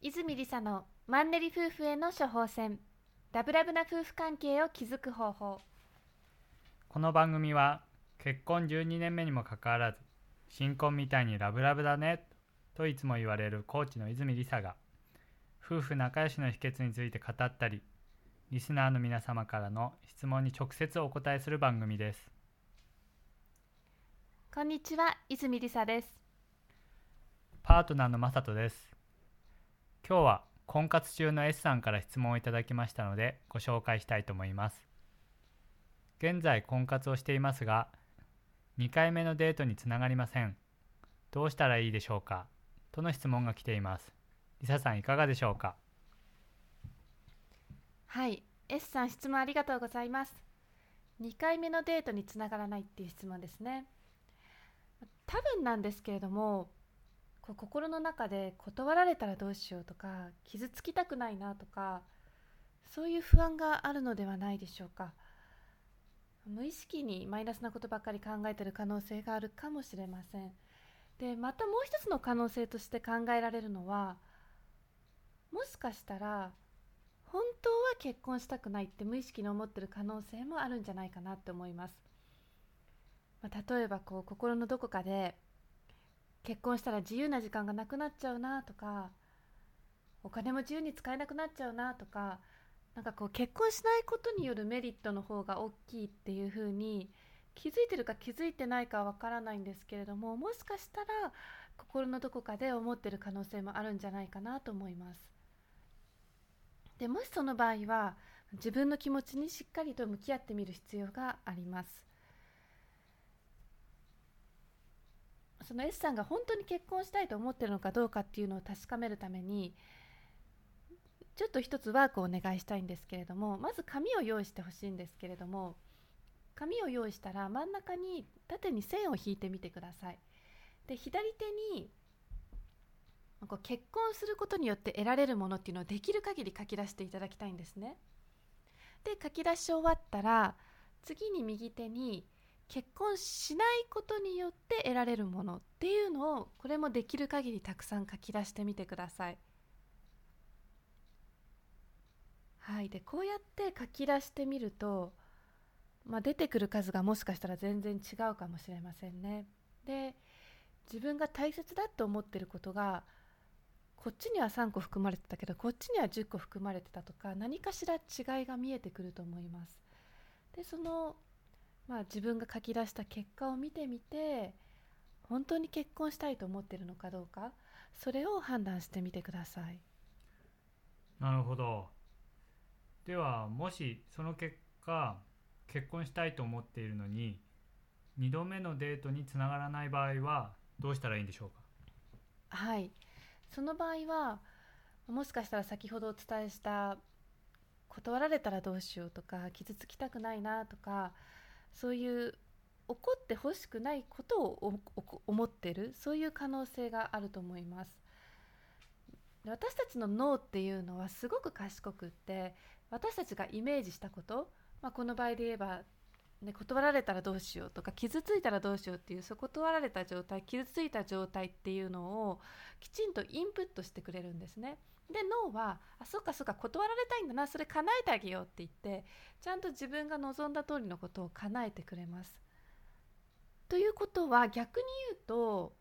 泉理沙のマンネリ夫婦への処方箋。ラブラブな夫婦関係を築く方法。この番組は結婚12年目にもかかわらず新婚みたいにラブラブだねといつも言われるコーチの泉理沙が夫婦仲良しの秘訣について語ったりリスナーの皆様からの質問に直接お答えする番組です。こんにちは泉理沙です。パートナーのまさとです今日は婚活中の S さんから質問をいただきましたのでご紹介したいと思います。現在婚活をしていますが2回目のデートにつながりません。どうしたらいいでしょうか？との質問が来ています。リサさんいかがでしょうか？はい S さん質問ありがとうございます。2回目のデートにつながらないっていう質問ですね。多分なんですけれどもこう心の中で断られたらどうしようとか傷つきたくないなとかそういう不安があるのではないでしょうか。無意識にマイナスなことばっかり考えてる可能性があるかもしれません。でまたもう一つの可能性として考えられるのはもしかしたら本当は結婚したくないって無意識に思ってる可能性もあるんじゃないかなって思います、まあ、例えばこう心のどこかで結婚したら自由な時間がなくなっちゃうなとかお金も自由に使えなくなっちゃうなとかなんかこう結婚しないことによるメリットの方が大きいっていう風に気づいてるか気づいてないかわからないんですけれどももしかしたら心のどこかで思ってる可能性もあるんじゃないかなと思います。でもしその場合は自分の気持ちにしっかりと向き合ってみる必要があります。その S さんが本当に結婚したいと思ってるのかどうかっていうのを確かめるためにちょっと一つワークをお願いしたいんですけれどもまず紙を用意してほしいんですけれども紙を用意したら真ん中に縦に線を引いてみてください。で左手にこう結婚することによって得られるものっていうのをできる限り書き出していただきたいんですね。で書き出し終わったら次に右手に結婚しないことによって得られるものっていうのをこれもできる限りたくさん書き出してみてください。はい、でこうやって書き出してみると、まあ、出てくる数がもしかしたら全然違うかもしれませんね。で自分が大切だと思ってることがこっちには3個含まれてたけどこっちには10個含まれてたとか何かしら違いが見えてくると思います。でそのまあ、自分が書き出した結果を見てみて本当に結婚したいと思ってるのかどうかそれを判断してみてください。なるほど。ではもしその結果結婚したいと思っているのに2度目のデートにつながらない場合はどうしたらいいんでしょうか？はい。その場合はもしかしたら先ほどお伝えした断られたらどうしようとか傷つきたくないなとかそういう怒ってほしくないことを思ってるそういう可能性があると思います私たちの脳っていうのはすごく賢くって私たちがイメージしたこと、まあ、この場合で言えば、ね、断られたらどうしようとか傷ついたらどうしようっていうそう断られた状態傷ついた状態っていうのをきちんとインプットしてくれるんですね。で脳は「あそっかそっか断られたいんだなそれ叶えてあげよう」って言ってちゃんと自分が望んだ通りのことを叶えてくれます。ということは逆に言うと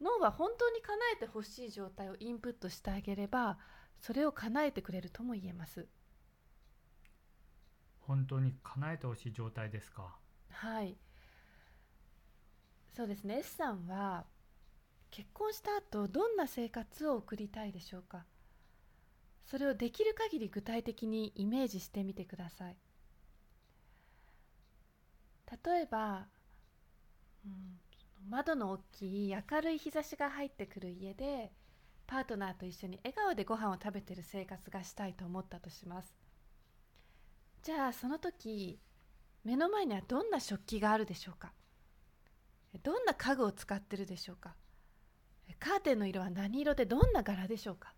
脳は本当に叶えてほしい状態をインプットしてあげればそれを叶えてくれるとも言えます。本当に叶えてほしい状態ですか？はいそうですね S さんは結婚した後どんな生活を送りたいでしょうか？それをできる限り具体的にイメージしてみてください。例えば、うん、窓の大きい明るい日差しが入ってくる家でパートナーと一緒に笑顔でご飯を食べてる生活がしたいと思ったとします。じゃあその時目の前にはどんな食器があるでしょうか？どんな家具を使ってるでしょうか？カーテンの色は何色でどんな柄でしょうか？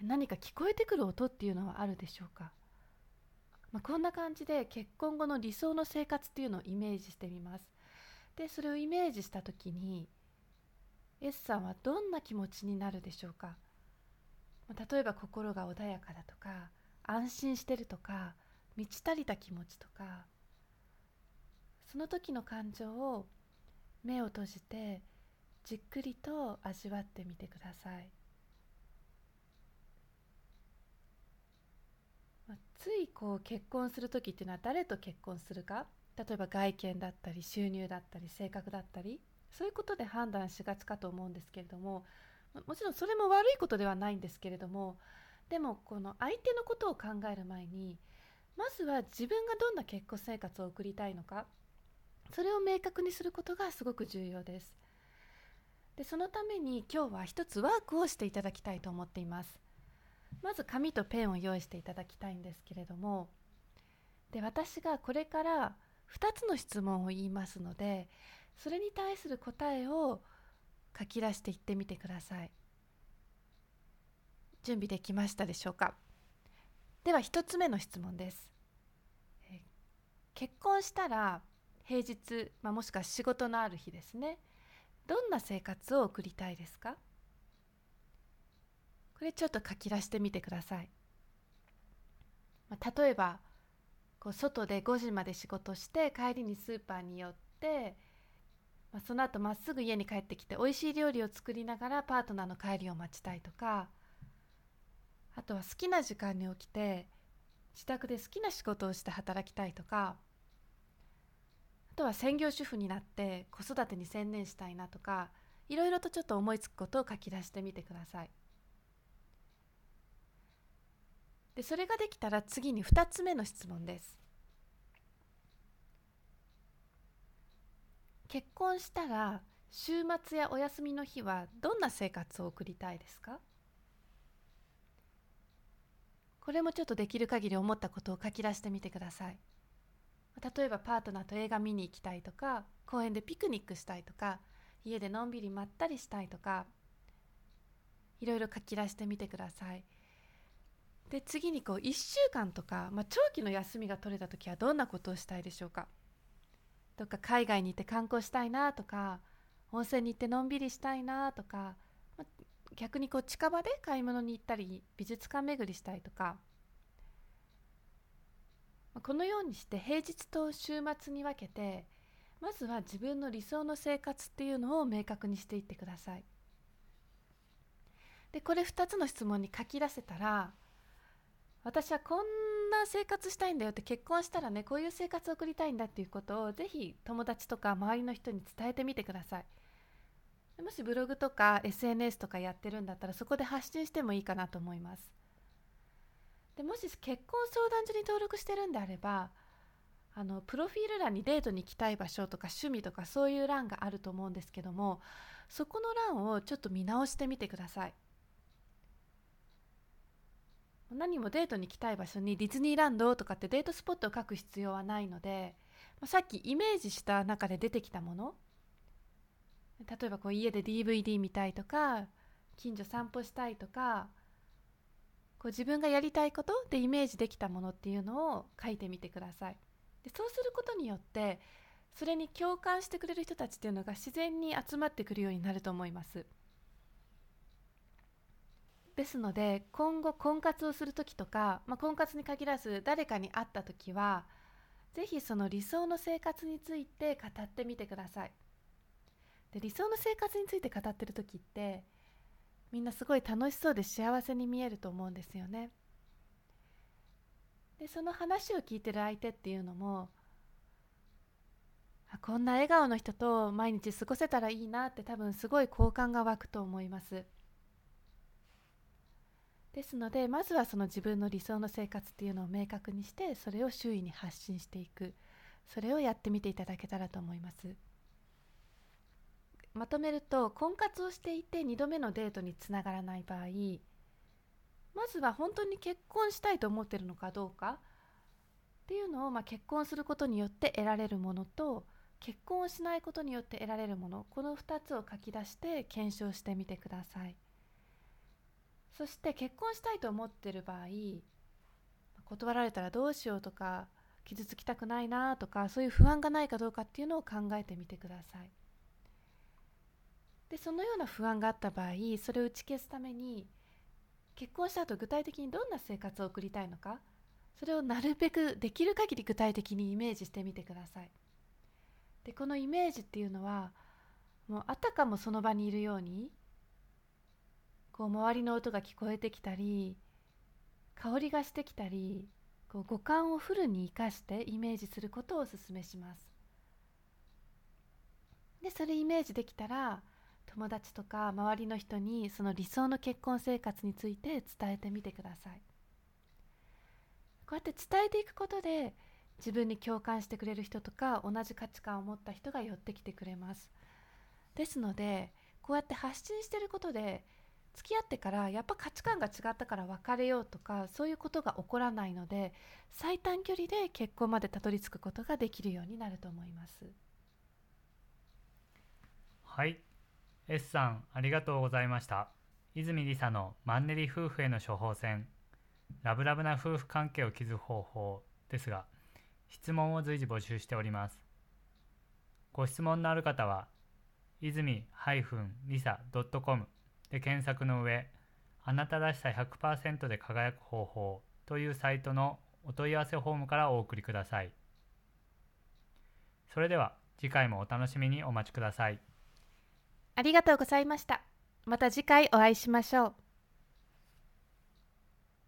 何か聞こえてくる音っていうのはあるでしょうか、まあ、こんな感じで結婚後の理想の生活っていうのをイメージしてみます。でそれをイメージした時に S さんはどんな気持ちになるでしょうか？例えば心が穏やかだとか安心してるとか満ち足りた気持ちとかその時の感情を目を閉じてじっくりと味わってみてください。ついこう結婚する時っていうのは誰と結婚するか？例えば外見だったり収入だったり性格だったりそういうことで判断しがちかと思うんですけれどももちろんそれも悪いことではないんですけれどもでもこの相手のことを考える前にまずは自分がどんな結婚生活を送りたいのかそれを明確にすることがすごく重要です。でそのために今日は一つワークをしていただきたいと思っています。まず紙とペンを用意していただきたいんですけれども。で私がこれから2つの質問を言いますのでそれに対する答えを書き出していってみてください。準備できましたでしょうか？では1つ目の質問です。結婚したら平日、まあ、もしくは仕事のある日ですね。どんな生活を送りたいですか？これちょっと書き出してみてください、まあ、例えばこう外で5時まで仕事して帰りにスーパーに寄って、まあ、その後まっすぐ家に帰ってきて美味しい料理を作りながらパートナーの帰りを待ちたいとかあとは好きな時間に起きて自宅で好きな仕事をして働きたいとかとは専業主婦になって子育てに専念したいなとかいろいろとちょっと思いつくことを書き出してみてください。でそれができたら次に2つ目の質問です。結婚したら週末やお休みの日はどんな生活を送りたいですか？これもちょっとできる限り思ったことを書き出してみてください。例えばパートナーと映画見に行きたいとか公園でピクニックしたいとか家でのんびりまったりしたいとかいろいろ書き出してみてください。で次にこう1週間とか、まあ、長期の休みが取れた時はどんなことをしたいでしょうか。どっか海外に行って観光したいなとか温泉に行ってのんびりしたいなとか、まあ、逆にこう近場で買い物に行ったり美術館巡りしたいとか、このようにして平日と週末に分けてまずは自分の理想の生活っていうのを明確にしていってください。でこれ2つの質問に書き出せたら私はこんな生活したいんだよって結婚したらねこういう生活を送りたいんだっていうことをぜひ友達とか周りの人に伝えてみてくださいもしブログとか SNS とかやってるんだったらそこで発信してもいいかなと思いますでもし結婚相談所に登録してるんであればあのプロフィール欄にデートに行きたい場所とか趣味とかそういう欄があると思うんですけどもそこの欄をちょっと見直してみてください。何もデートに行きたい場所にディズニーランドとかってデートスポットを書く必要はないので、まあ、さっきイメージした中で出てきたもの例えばこう家で DVD 見たいとか近所散歩したいとかこう自分がやりたいことでイメージできたものっていうのを書いてみてください。でそうすることによってそれに共感してくれる人たちっていうのが自然に集まってくるようになると思います。ですので今後婚活をする時とか、まあ、婚活に限らず誰かに会った時は是非その理想の生活について語ってみてください。で理想の生活について語ってる時ってみんなすごい楽しそうで幸せに見えると思うんですよね。でその話を聞いてる相手っていうのもこんな笑顔の人と毎日過ごせたらいいなって多分すごい好感が湧くと思います。ですのでまずはその自分の理想の生活っていうのを明確にしてそれを周囲に発信していく。それをやってみていただけたらと思います。まとめると婚活をしていて2度目のデートにつながらない場合まずは本当に結婚したいと思ってるのかどうかっていうのを、まあ、結婚することによって得られるものと結婚をしないことによって得られるものこの2つを書き出して検証してみてください。そして結婚したいと思ってる場合断られたらどうしようとか傷つきたくないなとかそういう不安がないかどうかっていうのを考えてみてくださいでそのような不安があった場合それを打ち消すために結婚した後具体的にどんな生活を送りたいのかそれをなるべくできる限り具体的にイメージしてみてください。でこのイメージっていうのはもうあたかもその場にいるようにこう周りの音が聞こえてきたり香りがしてきたりこう五感をフルに生かしてイメージすることをお勧めします。でそれイメージできたら友達とか周りの人にその理想の結婚生活について伝えてみてください。こうやって伝えていくことで自分に共感してくれる人とか同じ価値観を持った人が寄ってきてくれます。ですのでこうやって発信してることで付き合ってからやっぱ価値観が違ったから別れようとかそういうことが起こらないので最短距離で結婚までたどり着くことができるようになると思います。はい。S さんありがとうございました。泉理沙のマンネリ夫婦への処方箋。ラブラブな夫婦関係を築く方法ですが質問を随時募集しております。ご質問のある方は泉 -lisa.com で検索の上あなたらしさ100%で輝く方法というサイトのお問い合わせフォームからお送りください。それでは次回もお楽しみにお待ちください。ありがとうございました。また次回お会いしましょう。